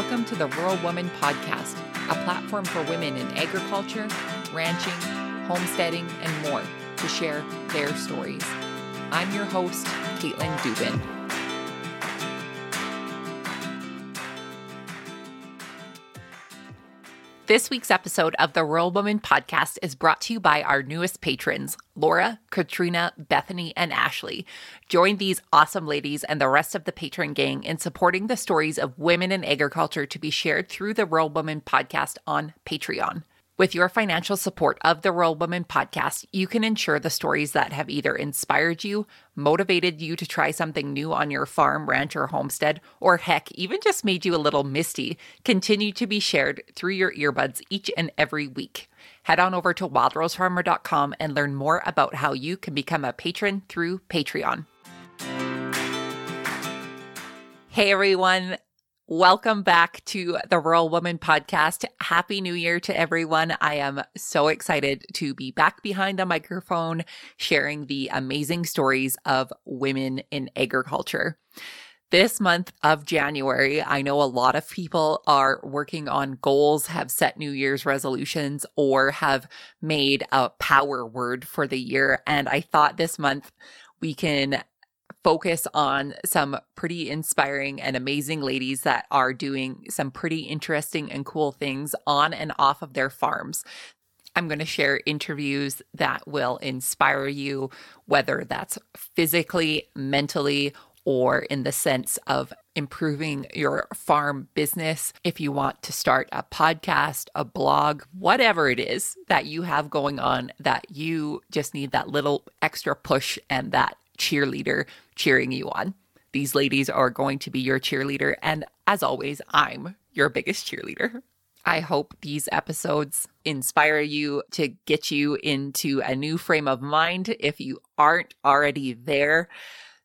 Welcome to the Rural Woman Podcast, a platform for women in agriculture, ranching, homesteading, and more to share their stories. I'm your host, Caitlin Dubin. This week's episode of the Rural Woman podcast is brought to you by our newest patrons, Laura, Katrina, Bethany, and Ashley. Join these awesome ladies and the rest of the patron gang in supporting the stories of women in agriculture to be shared through the Rural Woman podcast on Patreon. With your financial support of the Rural Woman podcast, you can ensure the stories that have either inspired you, motivated you to try something new on your farm, ranch, or homestead, or heck, even just made you a little misty, continue to be shared through your earbuds each and every week. Head on over to wildrosefarmer.com and learn more about how you can become a patron through Patreon. Hey everyone, Welcome back to the Rural Woman podcast. Happy New Year to everyone. I am so excited to be back behind the microphone sharing the amazing stories of women in agriculture. This month of January, I know a lot of people are working on goals, have set New Year's resolutions, or have made a power word for the year. And I thought this month we can focus on some pretty inspiring and amazing ladies that are doing some pretty interesting and cool things on and off of their farms. I'm going to share interviews that will inspire you, whether that's physically, mentally, or in the sense of improving your farm business. If you want to start a podcast, a blog, whatever it is that you have going on that you just need that little extra push and that cheerleader cheering you on. These ladies are going to be your cheerleader. And as always, I'm your biggest cheerleader. I hope these episodes inspire you to get you into a new frame of mind if you aren't already there.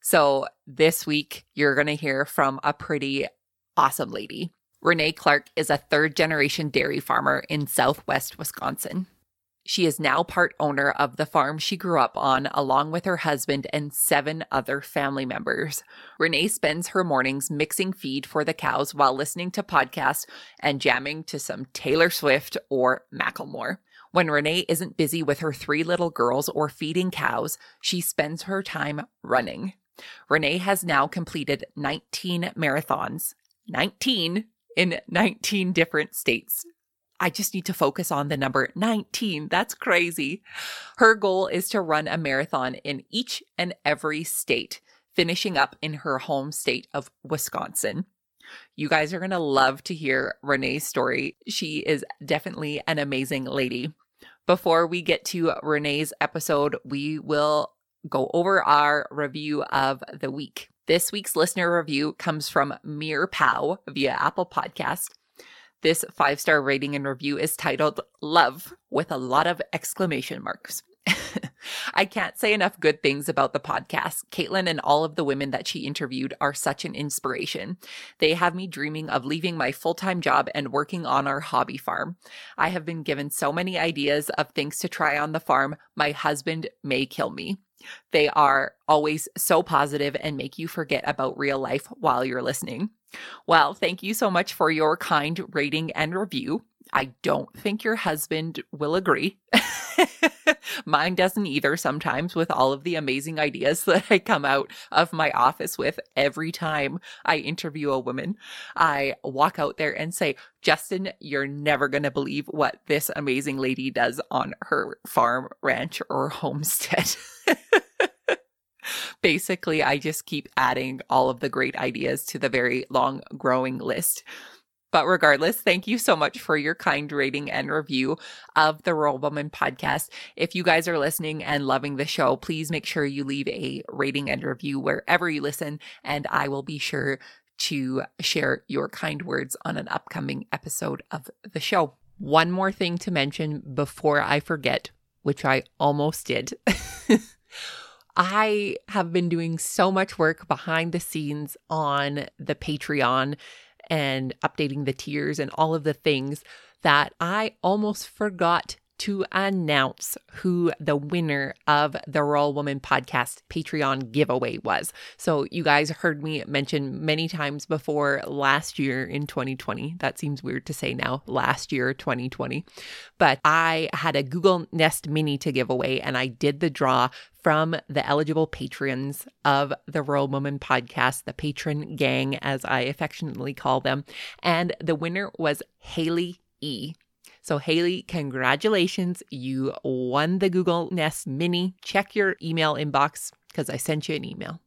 So, this week, you're going to hear from a pretty awesome lady. Renee Clark is a third generation dairy farmer in southwest Wisconsin. She is now part owner of the farm she grew up on, along with her husband and seven other family members. Renee spends her mornings mixing feed for the cows while listening to podcasts and jamming to some Taylor Swift or Macklemore. When Renee isn't busy with her three little girls or feeding cows, she spends her time running. Renee has now completed 19 marathons, 19 in 19 different states. I just need to focus on the number 19. That's crazy. Her goal is to run a marathon in each and every state, finishing up in her home state of Wisconsin. You guys are going to love to hear Renee's story. She is definitely an amazing lady. Before we get to Renee's episode, we will go over our review of the week. This week's listener review comes from Mir Pow via Apple Podcast. This five star rating and review is titled Love with a lot of exclamation marks. I can't say enough good things about the podcast. Caitlin and all of the women that she interviewed are such an inspiration. They have me dreaming of leaving my full time job and working on our hobby farm. I have been given so many ideas of things to try on the farm. My husband may kill me. They are always so positive and make you forget about real life while you're listening. Well, thank you so much for your kind rating and review. I don't think your husband will agree. Mine doesn't either sometimes with all of the amazing ideas that I come out of my office with every time I interview a woman. I walk out there and say, Justin, you're never going to believe what this amazing lady does on her farm, ranch, or homestead. Basically, I just keep adding all of the great ideas to the very long growing list. But regardless, thank you so much for your kind rating and review of the Rural Woman podcast. If you guys are listening and loving the show, please make sure you leave a rating and review wherever you listen, and I will be sure to share your kind words on an upcoming episode of the show. One more thing to mention before I forget, which I almost did. I have been doing so much work behind the scenes on the Patreon and updating the tiers and all of the things that I almost forgot to announce who the winner of the Rural Woman podcast Patreon giveaway was. So, you guys heard me mention many times before last year in 2020. That seems weird to say now, last year, 2020. But I had a Google Nest Mini to give away, and I did the draw from the eligible patrons of the Rural Woman podcast, the patron gang, as I affectionately call them. And the winner was Haley E. So, Haley, congratulations. You won the Google Nest Mini. Check your email inbox because I sent you an email.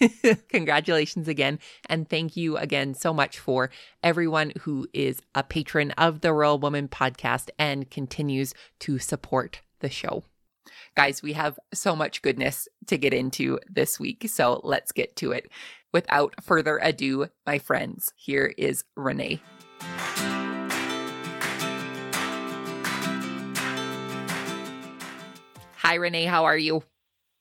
Congratulations again. And thank you again so much for everyone who is a patron of the Rural Woman podcast and continues to support the show. Guys, we have so much goodness to get into this week, so let's get to it. Without further ado, my friends, here is Renee. Hi, Renee. How are you?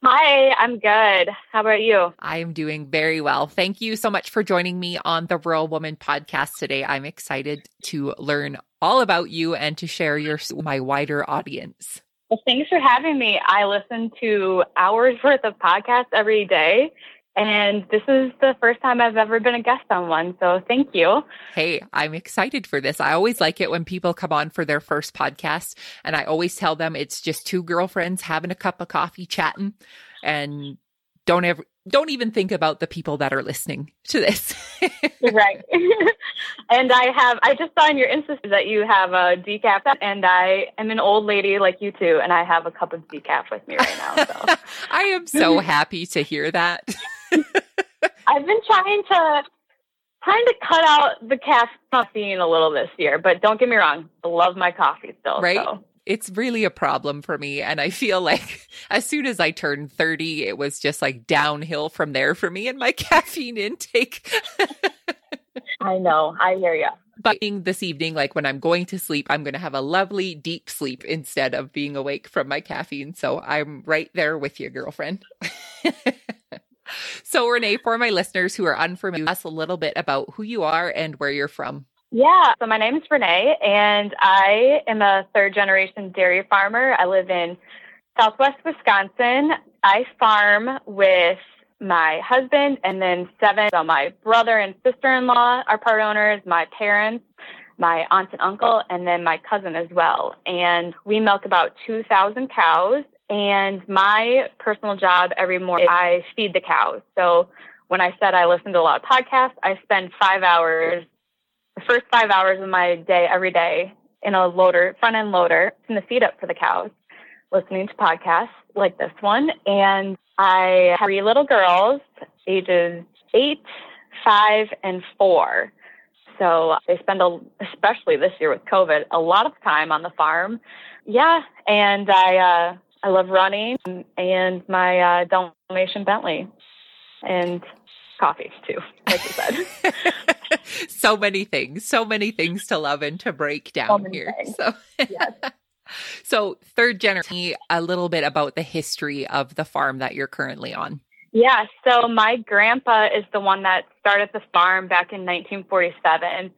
Hi, I'm good. How about you? I am doing very well. Thank you so much for joining me on the Rural Woman podcast today. I'm excited to learn all about you and to share your my wider audience. Well, thanks for having me. I listen to hours worth of podcasts every day. And this is the first time I've ever been a guest on one. So thank you. Hey, I'm excited for this. I always like it when people come on for their first podcast. And I always tell them it's just two girlfriends having a cup of coffee chatting and don't ever don't even think about the people that are listening to this. right. and I have I just saw in your Insta that you have a decaf and I am an old lady like you too and I have a cup of decaf with me right now. So I am so happy to hear that. I've been trying to trying to cut out the caffeine a little this year, but don't get me wrong, I love my coffee still. Right. So it's really a problem for me. And I feel like as soon as I turned 30, it was just like downhill from there for me and my caffeine intake. I know. I hear you. But this evening, like when I'm going to sleep, I'm going to have a lovely deep sleep instead of being awake from my caffeine. So I'm right there with you, girlfriend. so, Renee, for my listeners who are unfamiliar, us a little bit about who you are and where you're from. Yeah, so my name is Renee, and I am a third generation dairy farmer. I live in southwest Wisconsin. I farm with my husband and then seven. So my brother and sister in law are part owners, my parents, my aunt and uncle, and then my cousin as well. And we milk about 2,000 cows. And my personal job every morning, I feed the cows. So when I said I listen to a lot of podcasts, I spend five hours the first five hours of my day every day in a loader, front end loader, in the feed up for the cows, listening to podcasts like this one. And I have three little girls, ages eight, five, and four. So they spend, a, especially this year with COVID, a lot of time on the farm. Yeah, and I uh, I love running and my uh, Dalmatian Bentley, and coffee too, like you said. so many things, so many things to love and to break down so here. Things. So, yes. so third generation, a little bit about the history of the farm that you're currently on. Yeah, so my grandpa is the one that started the farm back in 1947.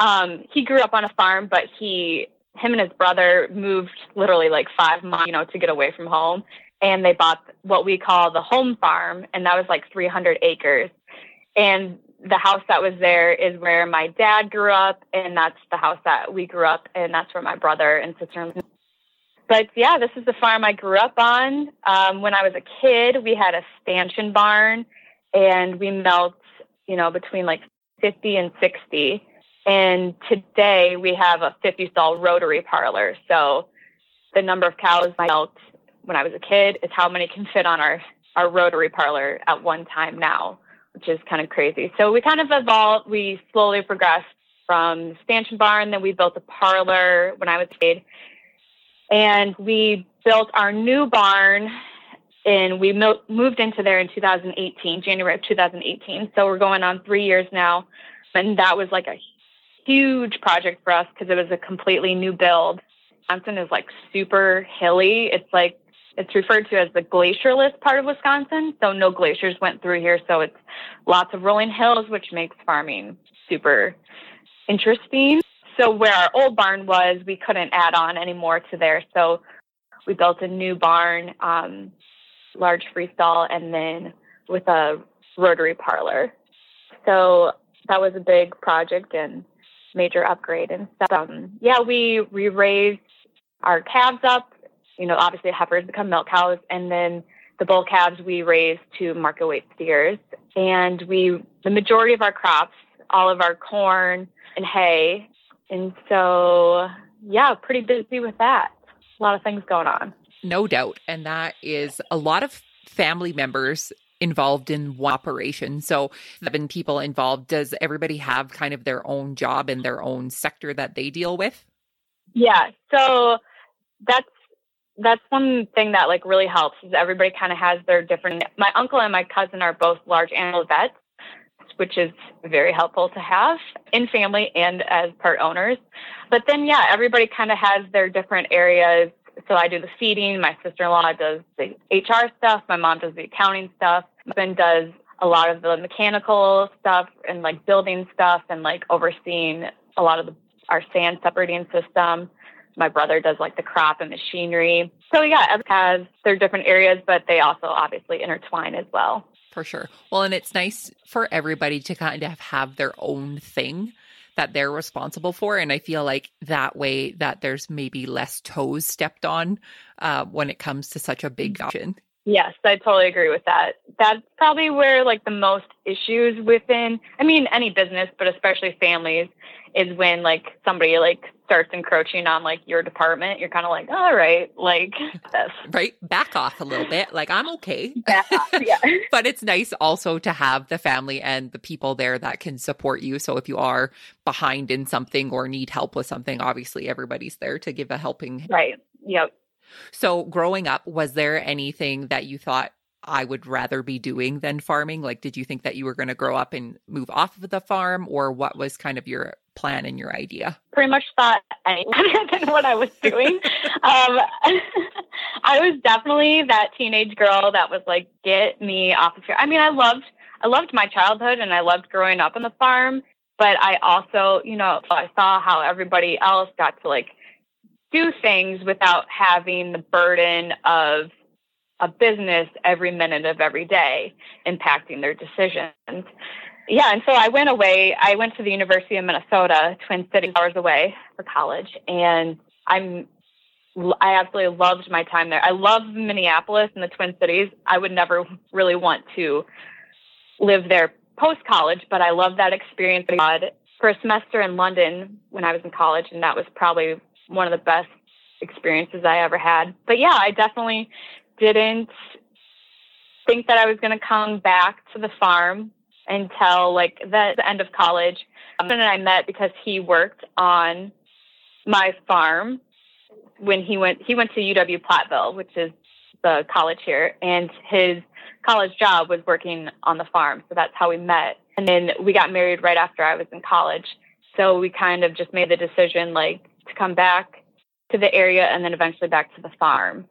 Um, he grew up on a farm, but he, him and his brother moved literally like five miles, you know, to get away from home. And they bought what we call the home farm, and that was like 300 acres. And the house that was there is where my dad grew up, and that's the house that we grew up, and that's where my brother and sister. But yeah, this is the farm I grew up on. Um, when I was a kid, we had a stanchion barn, and we milked, you know, between like 50 and 60. And today we have a 50 stall rotary parlor. So the number of cows I milked when I was a kid is how many can fit on our, our rotary parlor at one time now which is kind of crazy. So we kind of evolved. We slowly progressed from the stanchion barn, then we built a parlor when I was a kid, and we built our new barn. And we mo- moved into there in 2018, January of 2018. So we're going on three years now. And that was like a huge project for us because it was a completely new build. Wisconsin is like super hilly. It's like it's referred to as the glacierless part of Wisconsin. So no glaciers went through here. So it's lots of rolling hills, which makes farming super interesting. so where our old barn was, we couldn't add on any more to there. So we built a new barn, um, large freestall, and then with a rotary parlor. So that was a big project and major upgrade and stuff. Um, yeah, we we raised our calves up. You know, obviously heifers become milk cows, and then the bull calves we raise to market weight steers. And we the majority of our crops, all of our corn and hay, and so yeah, pretty busy with that. A lot of things going on. No doubt, and that is a lot of family members involved in one operation. So, seven people involved. Does everybody have kind of their own job in their own sector that they deal with? Yeah. So that's that's one thing that like really helps is everybody kind of has their different my uncle and my cousin are both large animal vets which is very helpful to have in family and as part owners but then yeah everybody kind of has their different areas so I do the feeding. My sister in law does the HR stuff. My mom does the accounting stuff. My husband does a lot of the mechanical stuff and like building stuff and like overseeing a lot of the, our sand separating system. My brother does like the crop and machinery. So yeah, has their different areas, but they also obviously intertwine as well. For sure. Well, and it's nice for everybody to kind of have their own thing that they're responsible for. And I feel like that way that there's maybe less toes stepped on uh, when it comes to such a big mm-hmm. option. Yes, I totally agree with that. That's probably where like the most issues within, I mean, any business, but especially families, is when like somebody like starts encroaching on like your department. You're kind of like, all right, like this. Right. Back off a little bit. Like I'm okay. Back off, yeah. but it's nice also to have the family and the people there that can support you. So if you are behind in something or need help with something, obviously everybody's there to give a helping. Right. Yep. So, growing up, was there anything that you thought I would rather be doing than farming? Like, did you think that you were going to grow up and move off of the farm, or what was kind of your plan and your idea? Pretty much thought any other than what I was doing. um, I was definitely that teenage girl that was like, get me off of here. I mean, I loved, I loved my childhood and I loved growing up on the farm, but I also, you know, I saw how everybody else got to like do things without having the burden of a business every minute of every day impacting their decisions. Yeah, and so I went away. I went to the University of Minnesota, Twin Cities, hours away for college, and I'm I absolutely loved my time there. I love Minneapolis and the Twin Cities. I would never really want to live there post college, but I love that experience. For a semester in London when I was in college, and that was probably one of the best experiences I ever had. But yeah, I definitely didn't think that I was going to come back to the farm until like the, the end of college. Um, and I met because he worked on my farm when he went he went to UW Platteville, which is the college here, and his college job was working on the farm. So that's how we met. And then we got married right after I was in college. So we kind of just made the decision like to come back to the area and then eventually back to the farm.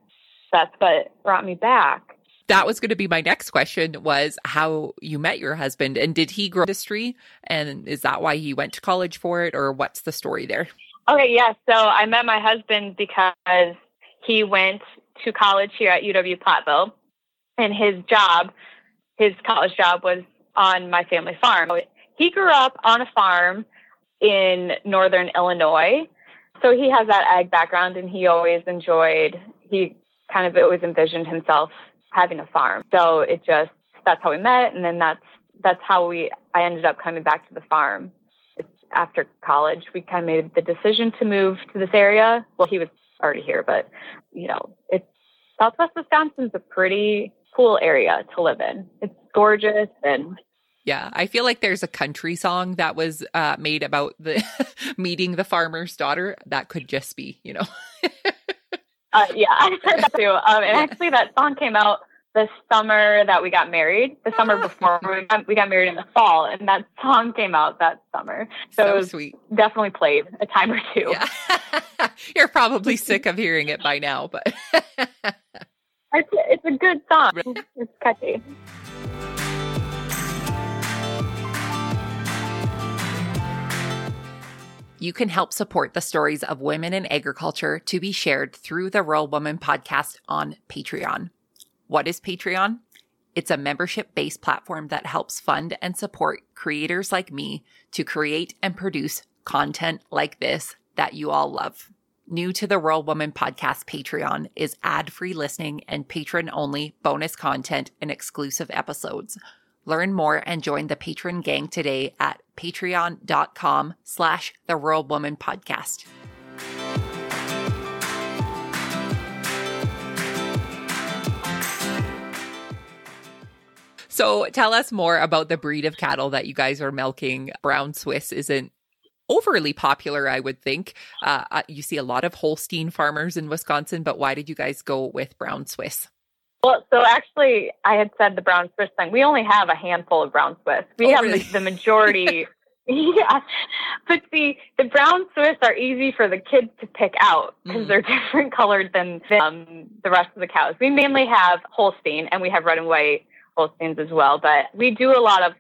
That's what brought me back. That was going to be my next question was how you met your husband and did he grow industry and is that why he went to college for it or what's the story there? Okay, yeah. So I met my husband because he went to college here at UW Platteville and his job, his college job was on my family farm. He grew up on a farm in northern Illinois so he has that ag background and he always enjoyed, he kind of always envisioned himself having a farm. So it just, that's how we met. And then that's, that's how we, I ended up coming back to the farm. It's after college, we kind of made the decision to move to this area. Well, he was already here, but you know, it's Southwest Wisconsin's a pretty cool area to live in. It's gorgeous and yeah, I feel like there's a country song that was uh, made about the meeting the farmer's daughter. That could just be, you know. uh, yeah, I heard that too. Um, and actually, that song came out the summer that we got married. The summer before we got, we got married in the fall, and that song came out that summer. So, so it was sweet. Definitely played a time or two. Yeah. You're probably sick of hearing it by now, but it's, it's a good song. It's catchy. You can help support the stories of women in agriculture to be shared through the Rural Woman podcast on Patreon. What is Patreon? It's a membership based platform that helps fund and support creators like me to create and produce content like this that you all love. New to the Rural Woman podcast Patreon is ad free listening and patron only bonus content and exclusive episodes. Learn more and join the patron gang today at patreon.com slash the rural woman podcast. So tell us more about the breed of cattle that you guys are milking. Brown Swiss isn't overly popular, I would think. Uh, uh you see a lot of Holstein farmers in Wisconsin, but why did you guys go with Brown Swiss? Well, so actually, I had said the brown Swiss thing. We only have a handful of brown Swiss. We oh, have really? the, the majority. yeah, but see, the brown Swiss are easy for the kids to pick out because mm. they're different colored than, than um, the rest of the cows. We mainly have Holstein, and we have red and white Holsteins as well. But we do a lot of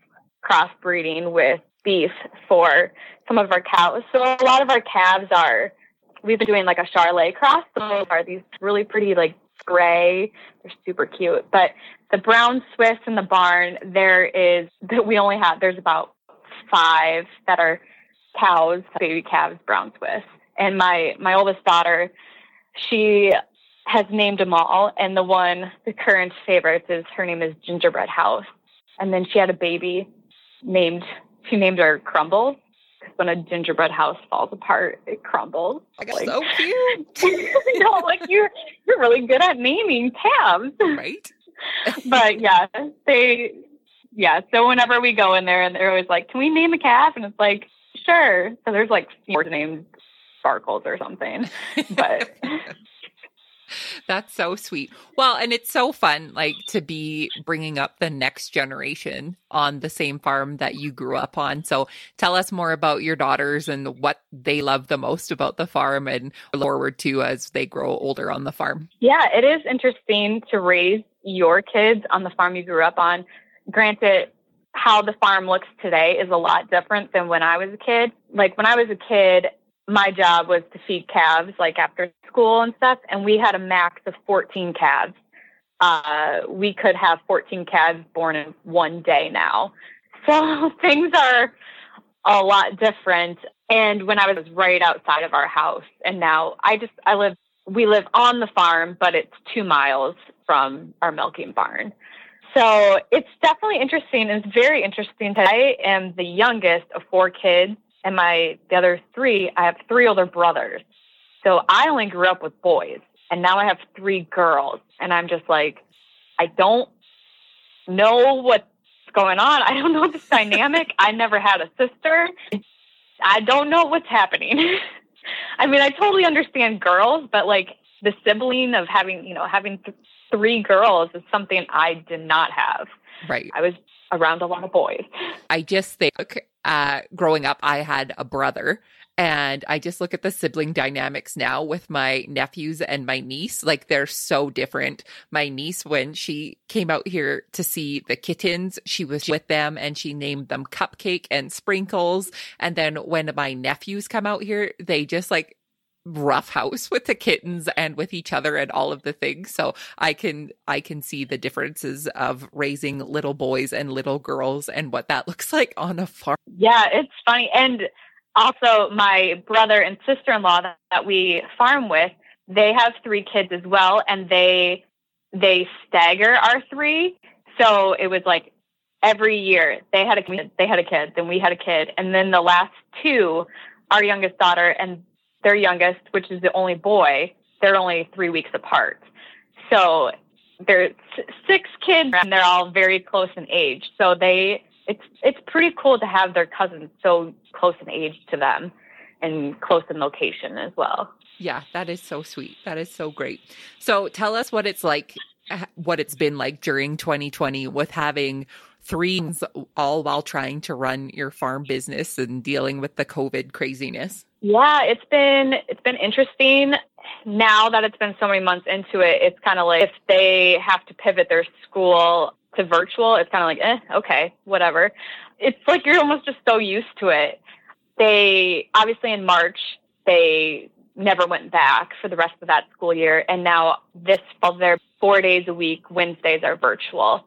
crossbreeding with beef for some of our cows. So a lot of our calves are. We've been doing like a Charolais cross. So are these really pretty like gray. They're super cute. But the brown Swiss in the barn, there is that we only have there's about five that are cows, baby calves, brown Swiss. And my my oldest daughter, she has named them all, and the one the current favorite is her name is Gingerbread House, and then she had a baby named she named her Crumbles when a gingerbread house falls apart, it crumbles. Like, so cute. no, like you're you're really good at naming calves. Right. but yeah, they yeah. So whenever we go in there and they're always like, Can we name a calf? And it's like, sure. So there's like four names Sparkles or something. But That's so sweet. Well, and it's so fun, like to be bringing up the next generation on the same farm that you grew up on. So tell us more about your daughters and what they love the most about the farm and look forward to as they grow older on the farm. Yeah, it is interesting to raise your kids on the farm you grew up on. Granted, how the farm looks today is a lot different than when I was a kid. Like when I was a kid, my job was to feed calves like after school and stuff, and we had a max of 14 calves. Uh, we could have 14 calves born in one day now. So things are a lot different. And when I was right outside of our house, and now I just, I live, we live on the farm, but it's two miles from our milking barn. So it's definitely interesting. It's very interesting. That I am the youngest of four kids and my the other three, I have three older brothers. So I only grew up with boys, and now I have three girls, and I'm just like, I don't know what's going on. I don't know this dynamic. I never had a sister. I don't know what's happening. I mean, I totally understand girls, but like the sibling of having, you know, having th- three girls is something I did not have. Right. I was around a lot of boys. I just think uh, growing up, I had a brother. And I just look at the sibling dynamics now with my nephews and my niece. Like they're so different. My niece, when she came out here to see the kittens, she was with them and she named them Cupcake and Sprinkles. And then when my nephews come out here, they just like rough house with the kittens and with each other and all of the things. So i can i can see the differences of raising little boys and little girls and what that looks like on a farm. Yeah it's funny. And also my brother and sister-in-law that, that we farm with they have three kids as well and they they stagger our three. So it was like every year they had a they had a kid then we had a kid and then the last two our youngest daughter and their youngest, which is the only boy, they're only three weeks apart. So there's six kids and they're all very close in age. So they it's it's pretty cool to have their cousins so close in age to them and close in location as well. Yeah, that is so sweet. That is so great. So tell us what it's like uh, what it's been like during 2020 with having three all while trying to run your farm business and dealing with the COVID craziness. Yeah, it's been it's been interesting. Now that it's been so many months into it, it's kind of like if they have to pivot their school to virtual, it's kind of like, eh, okay, whatever. It's like you're almost just so used to it. they obviously in March they never went back for the rest of that school year, and now this fall they're four days a week. Wednesdays are virtual,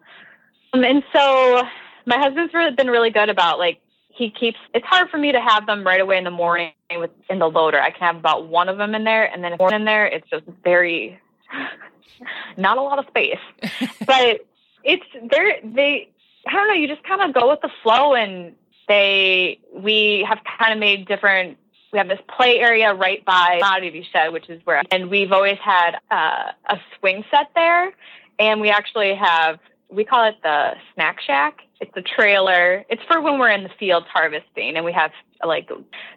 um, and so my husband's really been really good about like he keeps. It's hard for me to have them right away in the morning with in the loader. I can have about one of them in there, and then if one in there, it's just very not a lot of space, but it's they're they. I don't know. You just kind of go with the flow, and they we have kind of made different we have this play area right by commodity shed, which is where, and we've always had uh, a swing set there. And we actually have, we call it the snack shack. It's a trailer. It's for when we're in the fields harvesting and we have like,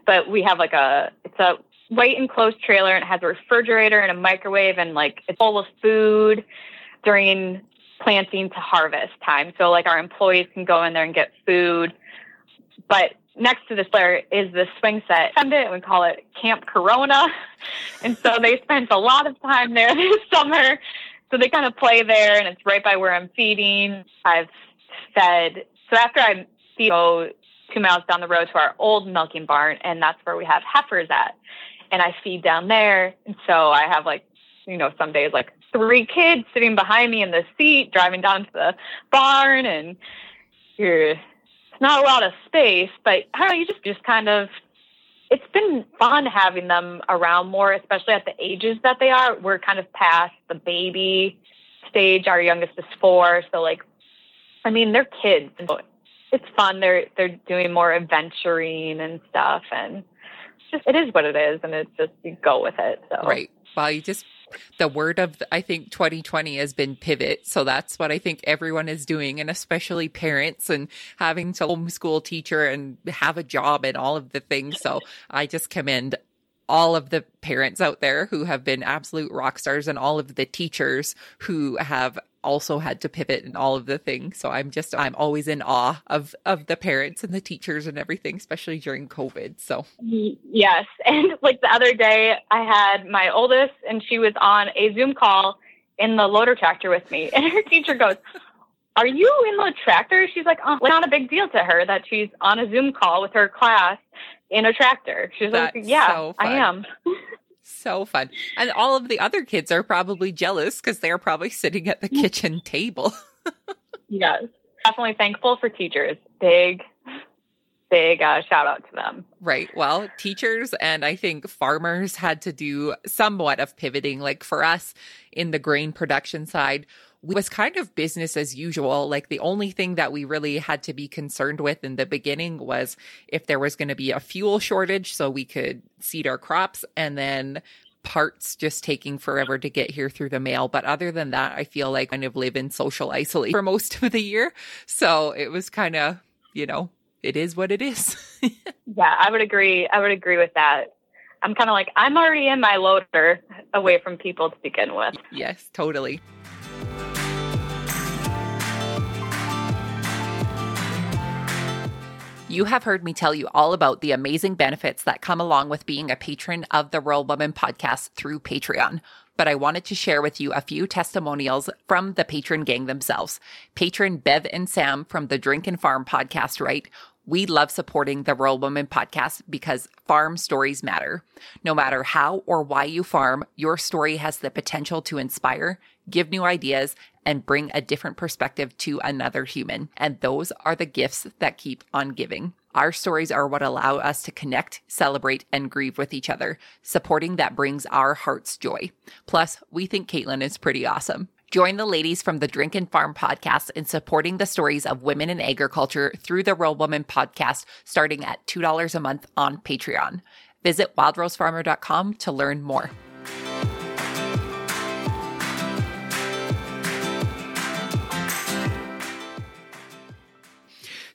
but we have like a, it's a white enclosed trailer and it has a refrigerator and a microwave and like it's full of food during planting to harvest time. So like our employees can go in there and get food. But next to this player is the swing set. Send it. We call it Camp Corona. And so they spent a lot of time there this summer. So they kind of play there and it's right by where I'm feeding. I've fed. So after I go two miles down the road to our old milking barn and that's where we have heifers at. And I feed down there. And so I have like, you know, some days like three kids sitting behind me in the seat, driving down to the barn and you're not a lot of space, but I don't know, you just just kind of it's been fun having them around more, especially at the ages that they are. We're kind of past the baby stage. Our youngest is four, so like I mean they're kids. It's fun. They're they're doing more adventuring and stuff and just it is what it is and it's just you go with it. So Right. Well, you just the word of I think 2020 has been pivot. So that's what I think everyone is doing, and especially parents and having to homeschool teacher and have a job and all of the things. So I just commend all of the parents out there who have been absolute rock stars and all of the teachers who have also had to pivot and all of the things. So I'm just I'm always in awe of of the parents and the teachers and everything, especially during COVID. So yes, and like the other day, I had my oldest, and she was on a Zoom call in the loader tractor with me, and her teacher goes. Are you in the tractor? She's like, oh, not a big deal to her that she's on a Zoom call with her class in a tractor. She's like, yeah, so I am. so fun. And all of the other kids are probably jealous because they're probably sitting at the kitchen table. yes. Definitely thankful for teachers. Big, big uh, shout out to them. Right. Well, teachers and I think farmers had to do somewhat of pivoting. Like for us in the grain production side, was kind of business as usual. Like the only thing that we really had to be concerned with in the beginning was if there was going to be a fuel shortage so we could seed our crops and then parts just taking forever to get here through the mail. But other than that, I feel like I kind of live in social isolation for most of the year. So it was kind of, you know, it is what it is. yeah, I would agree. I would agree with that. I'm kind of like, I'm already in my loader away from people to begin with. Yes, totally. You have heard me tell you all about the amazing benefits that come along with being a patron of the Rural Woman podcast through Patreon. But I wanted to share with you a few testimonials from the patron gang themselves. Patron Bev and Sam from the Drink and Farm podcast write, we love supporting the Rural Woman podcast because farm stories matter. No matter how or why you farm, your story has the potential to inspire, give new ideas, and bring a different perspective to another human. And those are the gifts that keep on giving. Our stories are what allow us to connect, celebrate, and grieve with each other, supporting that brings our hearts joy. Plus, we think Caitlin is pretty awesome. Join the ladies from the Drink and Farm podcast in supporting the stories of women in agriculture through the Rural Woman podcast, starting at $2 a month on Patreon. Visit wildrosefarmer.com to learn more.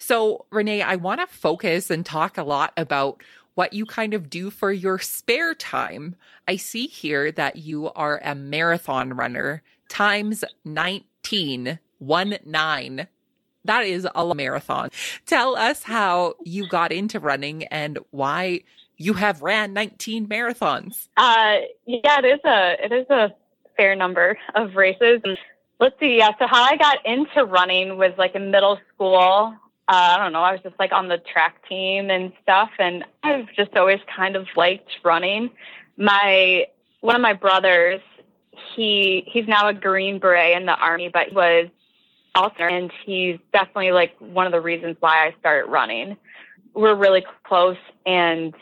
So, Renee, I want to focus and talk a lot about what you kind of do for your spare time. I see here that you are a marathon runner times 19, one nine. That is a marathon. Tell us how you got into running and why you have ran 19 marathons. Uh, yeah, it is a, it is a fair number of races. Let's see. Yeah. So how I got into running was like in middle school. Uh, I don't know, I was just like on the track team and stuff. And I've just always kind of liked running. My, one of my brothers, he, he's now a Green Beret in the army, but he was also, and he's definitely like one of the reasons why I started running. We're really close and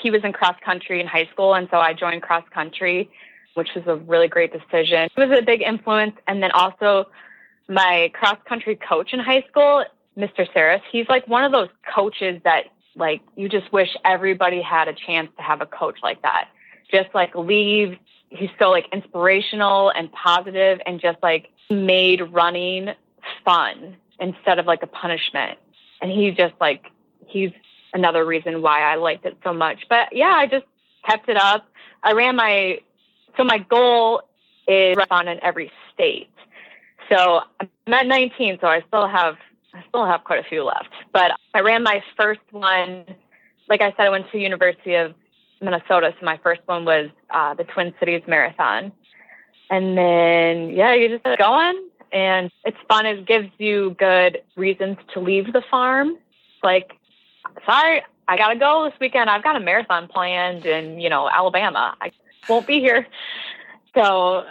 he was in cross country in high school. And so I joined cross country, which was a really great decision. It was a big influence. And then also my cross country coach in high school Mr. Saris, he's like one of those coaches that like you just wish everybody had a chance to have a coach like that. Just like leave, he's so like inspirational and positive and just like made running fun instead of like a punishment. And he just like he's another reason why I liked it so much. But yeah, I just kept it up. I ran my so my goal is run in every state. So I'm at 19, so I still have I still have quite a few left. But I ran my first one. Like I said, I went to University of Minnesota, so my first one was uh, the Twin Cities Marathon. And then, yeah, you just get going, and it's fun. It gives you good reasons to leave the farm. Like, sorry, I gotta go this weekend. I've got a marathon planned in, you know, Alabama. I won't be here. So,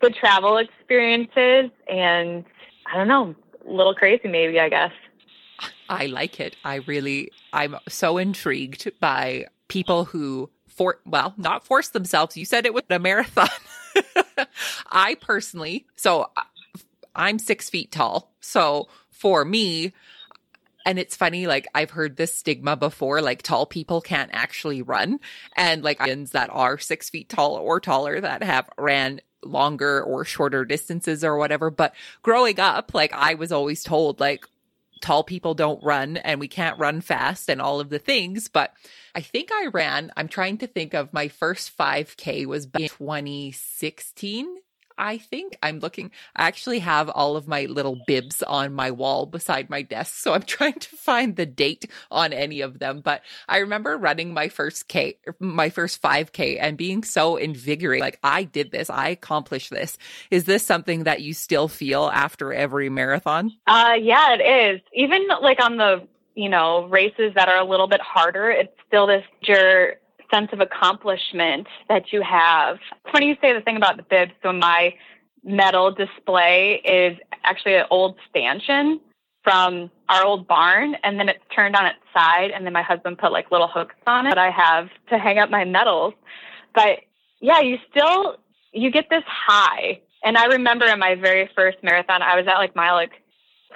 good travel experiences, and I don't know, little crazy, maybe, I guess. I like it. I really, I'm so intrigued by people who for well, not force themselves. You said it was a marathon. I personally, so uh, I'm six feet tall. So for me, and it's funny, like I've heard this stigma before, like tall people can't actually run. And like that are six feet tall or taller that have ran longer or shorter distances or whatever. But growing up, like I was always told, like, tall people don't run and we can't run fast and all of the things. But I think I ran, I'm trying to think of my first 5K was in 2016 I think I'm looking. I actually have all of my little bibs on my wall beside my desk. So I'm trying to find the date on any of them. But I remember running my first K, my first 5K and being so invigorated. Like, I did this, I accomplished this. Is this something that you still feel after every marathon? Uh, yeah, it is. Even like on the, you know, races that are a little bit harder, it's still this your sense of accomplishment that you have. It's funny you say the thing about the bibs. So my medal display is actually an old stanchion from our old barn and then it's turned on its side and then my husband put like little hooks on it that I have to hang up my medals. But yeah, you still you get this high. And I remember in my very first marathon, I was at like mile like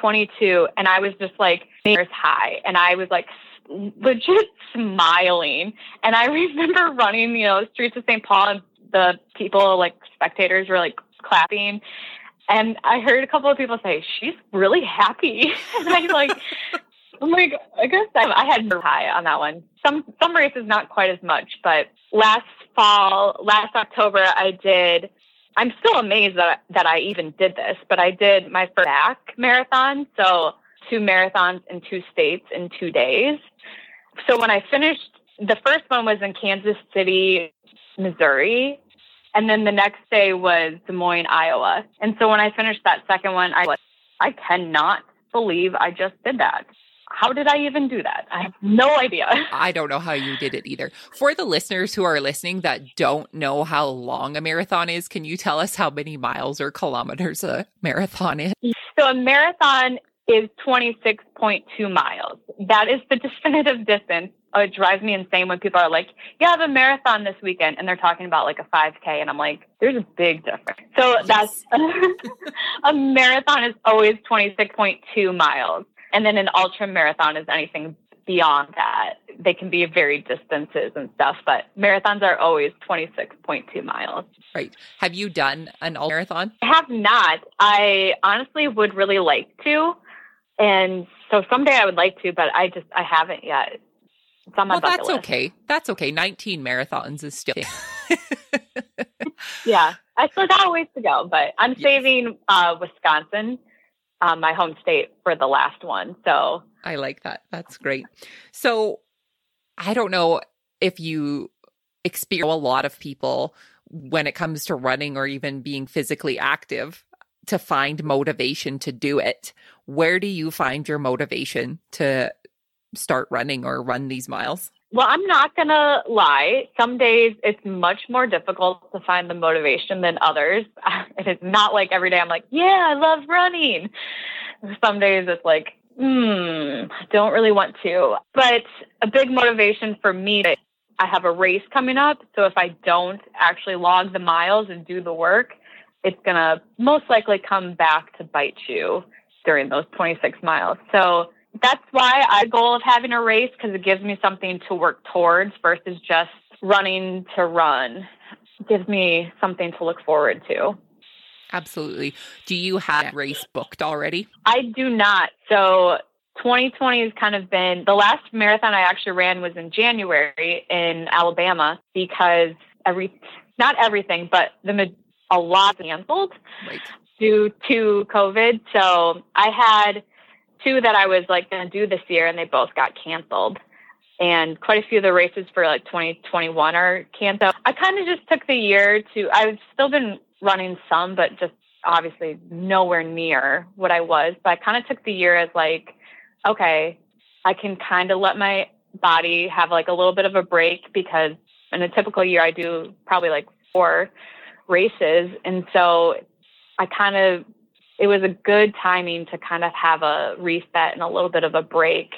22 and I was just like high and I was like legit smiling. And I remember running, you know, streets of St. Paul and the people, like spectators, were like clapping. And I heard a couple of people say, she's really happy. and I like, I'm like, I guess I, I had high on that one. Some some races not quite as much, but last fall, last October, I did. I'm still amazed that that I even did this, but I did my first back marathon. So two marathons in two states in two days. So when I finished, the first one was in Kansas City, Missouri. And then the next day was Des Moines, Iowa. And so when I finished that second one, I was, I cannot believe I just did that. How did I even do that? I have no idea. I don't know how you did it either. For the listeners who are listening that don't know how long a marathon is, can you tell us how many miles or kilometers a marathon is? So a marathon is 26.2 miles. That is the definitive distance. Oh, it drives me insane when people are like, "Yeah, I have a marathon this weekend," and they're talking about like a 5K, and I'm like, "There's a big difference." So yes. that's a marathon is always 26.2 miles, and then an ultra marathon is anything beyond that. They can be varied distances and stuff, but marathons are always 26.2 miles. Right. Have you done an ultra marathon? I have not. I honestly would really like to. And so someday I would like to, but I just I haven't yet. It's on my well, that's list. okay. That's okay. 19 marathons is still. yeah, I still got a ways to go, but I'm saving uh, Wisconsin, um, my home state, for the last one. So I like that. That's great. So I don't know if you experience a lot of people when it comes to running or even being physically active to find motivation to do it. Where do you find your motivation to start running or run these miles? Well, I'm not going to lie. Some days it's much more difficult to find the motivation than others. And it's not like every day I'm like, yeah, I love running. Some days it's like, hmm, don't really want to. But a big motivation for me, I have a race coming up. So if I don't actually log the miles and do the work, it's going to most likely come back to bite you during those 26 miles. So that's why I goal of having a race because it gives me something to work towards versus just running to run. It gives me something to look forward to. Absolutely. Do you have race booked already? I do not. So 2020 has kind of been the last marathon I actually ran was in January in Alabama because every not everything, but the a lot canceled right. due to COVID. So I had two that I was like going to do this year, and they both got canceled. And quite a few of the races for like 2021 are canceled. I kind of just took the year to. I've still been running some, but just obviously nowhere near what I was. But I kind of took the year as like, okay, I can kind of let my body have like a little bit of a break because in a typical year I do probably like four races, and so I kind of it was a good timing to kind of have a reset and a little bit of a break.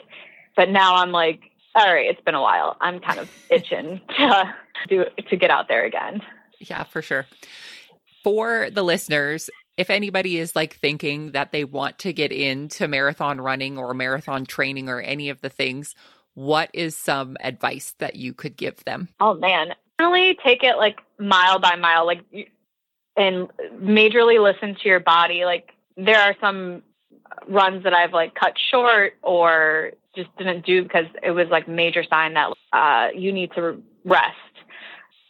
But now I'm like, all right, it's been a while. I'm kind of itching to do to get out there again. Yeah, for sure. For the listeners, if anybody is like thinking that they want to get into marathon running or marathon training or any of the things, what is some advice that you could give them? Oh man, really take it like mile by mile, like and majorly listen to your body. Like there are some runs that I've like cut short or just didn't do because it was like major sign that uh, you need to rest.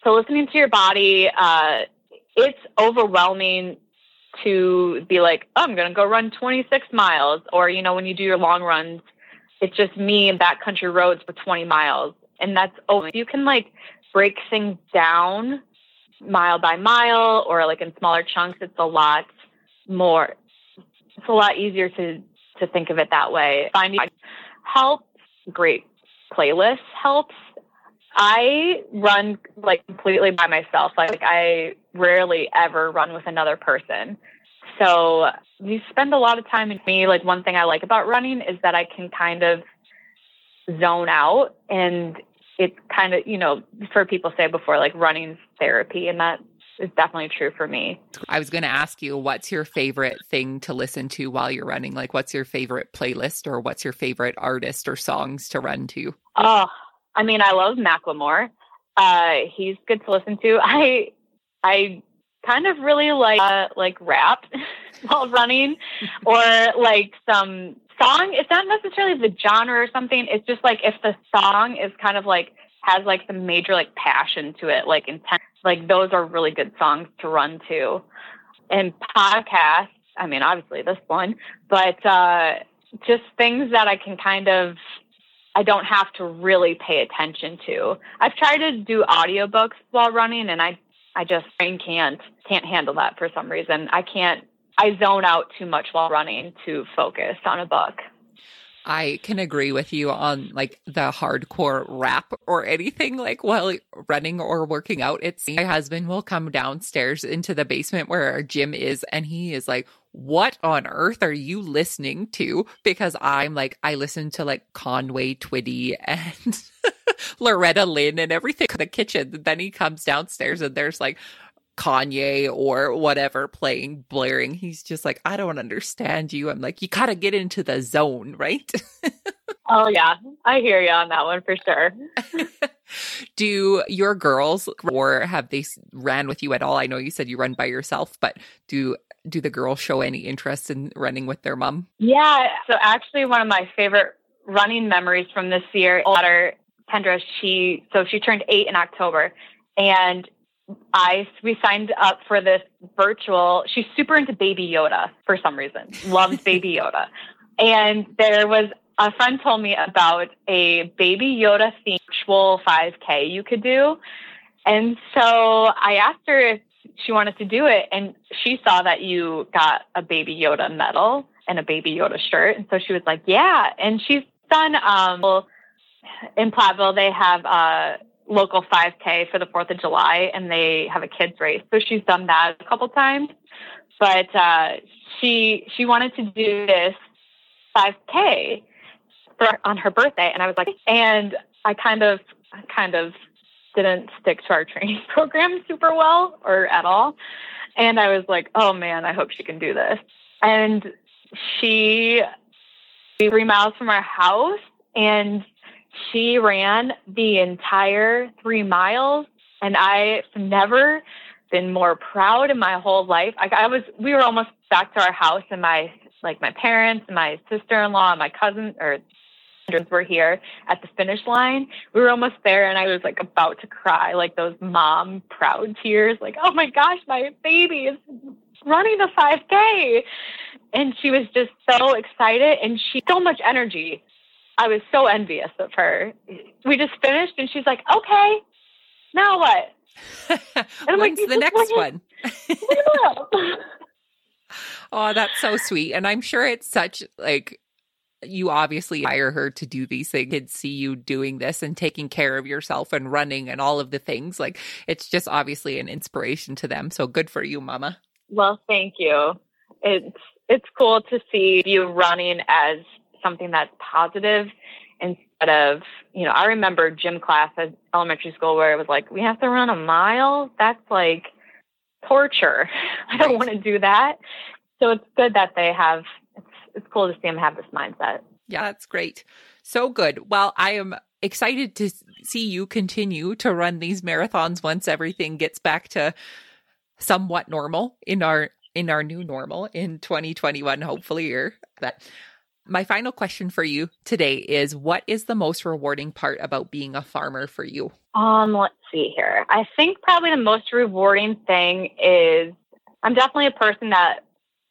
So listening to your body, uh, it's overwhelming to be like, oh, I'm to go run 26 miles. Or, you know, when you do your long runs, it's just me and backcountry roads for 20 miles. And that's, oh, you can like break things down mile by mile or like in smaller chunks, it's a lot more, it's a lot easier to, to think of it that way. Finding help, great playlist helps. I run like completely by myself. Like I rarely ever run with another person. So you spend a lot of time in me. Like one thing I like about running is that I can kind of zone out and it's kind of, you know, for people say before, like running therapy, and that is definitely true for me. I was going to ask you, what's your favorite thing to listen to while you're running? Like, what's your favorite playlist, or what's your favorite artist or songs to run to? Oh, I mean, I love Macklemore. Uh, he's good to listen to. I, I kind of really like uh, like rap while running, or like some song it's not necessarily the genre or something it's just like if the song is kind of like has like some major like passion to it like intent like those are really good songs to run to. And podcasts i mean obviously this one but uh just things that i can kind of i don't have to really pay attention to. I've tried to do audiobooks while running and i i just can't can't handle that for some reason. I can't I zone out too much while running to focus on a book. I can agree with you on like the hardcore rap or anything like while running or working out. It's my husband will come downstairs into the basement where our gym is and he is like, what on earth are you listening to? Because I'm like, I listen to like Conway Twitty and Loretta Lynn and everything in the kitchen. Then he comes downstairs and there's like Kanye or whatever playing, blaring. He's just like, I don't understand you. I'm like, you gotta get into the zone, right? oh, yeah. I hear you on that one for sure. do your girls or have they ran with you at all? I know you said you run by yourself, but do do the girls show any interest in running with their mom? Yeah. So actually one of my favorite running memories from this year, daughter Kendra, she so she turned eight in October and I we signed up for this virtual. She's super into Baby Yoda for some reason. Loves Baby Yoda, and there was a friend told me about a Baby Yoda themed virtual 5K you could do, and so I asked her if she wanted to do it. And she saw that you got a Baby Yoda medal and a Baby Yoda shirt. And so she was like, yeah. And she's done, um, in Platteville, they have a local 5K for the 4th of July and they have a kids race. So she's done that a couple times. But uh, she she wanted to do this 5K for on her birthday, and I was like, and I kind of kind of didn't stick to our training program super well or at all. And I was like, oh man, I hope she can do this. And she three miles from our house and she ran the entire three miles and I've never been more proud in my whole life. I, I was we were almost back to our house and my like my parents and my sister-in-law and my cousin or were here at the finish line. We were almost there and I was like about to cry, like those mom proud tears, like, oh my gosh, my baby is running the 5K. And she was just so excited and she so much energy. I was so envious of her. We just finished and she's like, okay, now what? When's like, the next one? oh, that's so sweet. And I'm sure it's such like you obviously hire her to do these things. and see you doing this and taking care of yourself and running and all of the things. Like it's just obviously an inspiration to them. So good for you, mama. Well, thank you. It's it's cool to see you running as something that's positive instead of, you know, I remember gym class at elementary school where it was like, we have to run a mile. That's like torture. I don't want to do that. So it's good that they have it's cool to see them have this mindset. Yeah, that's great. So good. Well, I am excited to see you continue to run these marathons once everything gets back to somewhat normal in our in our new normal in 2021 hopefully or that my final question for you today is what is the most rewarding part about being a farmer for you? Um, let's see here. I think probably the most rewarding thing is I'm definitely a person that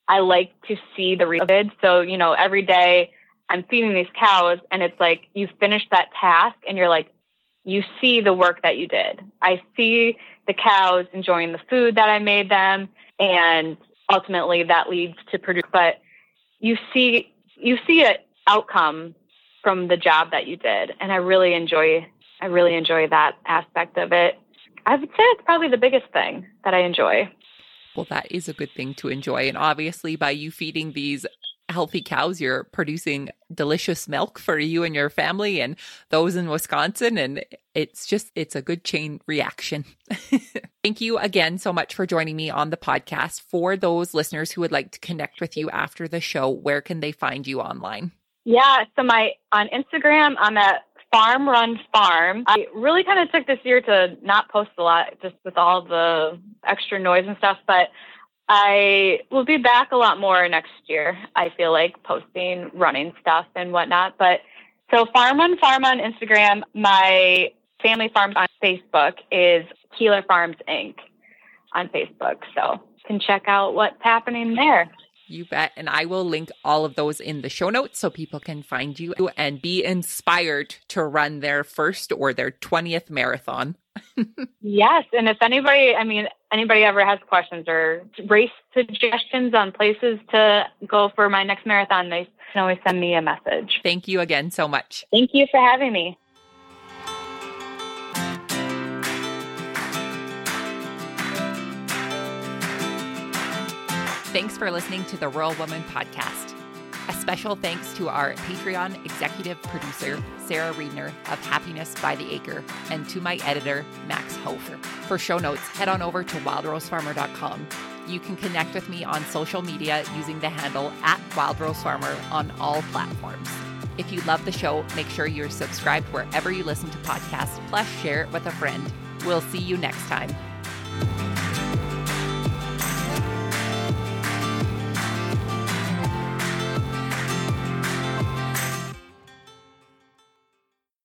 I like to see the results. So, you know, every day I'm feeding these cows and it's like you finish that task and you're like, you see the work that you did. I see the cows enjoying the food that I made them and ultimately that leads to produce but you see you see an outcome from the job that you did and I really enjoy I really enjoy that aspect of it. I would say it's probably the biggest thing that I enjoy. Well, that is a good thing to enjoy. And obviously, by you feeding these healthy cows, you're producing delicious milk for you and your family and those in Wisconsin. And it's just, it's a good chain reaction. Thank you again so much for joining me on the podcast. For those listeners who would like to connect with you after the show, where can they find you online? Yeah, so my on Instagram, I'm at Farm Run Farm. I really kind of took this year to not post a lot just with all the extra noise and stuff, but I will be back a lot more next year. I feel like posting running stuff and whatnot. But so Farm Run Farm on Instagram, my family farm on Facebook is Keeler Farms Inc. on Facebook. So you can check out what's happening there. You bet. And I will link all of those in the show notes so people can find you and be inspired to run their first or their 20th marathon. yes. And if anybody, I mean, anybody ever has questions or race suggestions on places to go for my next marathon, they can always send me a message. Thank you again so much. Thank you for having me. Thanks for listening to the Rural Woman Podcast. A special thanks to our Patreon executive producer, Sarah Reedner of Happiness by the Acre, and to my editor, Max Hofer. For show notes, head on over to wildrosefarmer.com. You can connect with me on social media using the handle at wildrosefarmer on all platforms. If you love the show, make sure you're subscribed wherever you listen to podcasts, plus share it with a friend. We'll see you next time.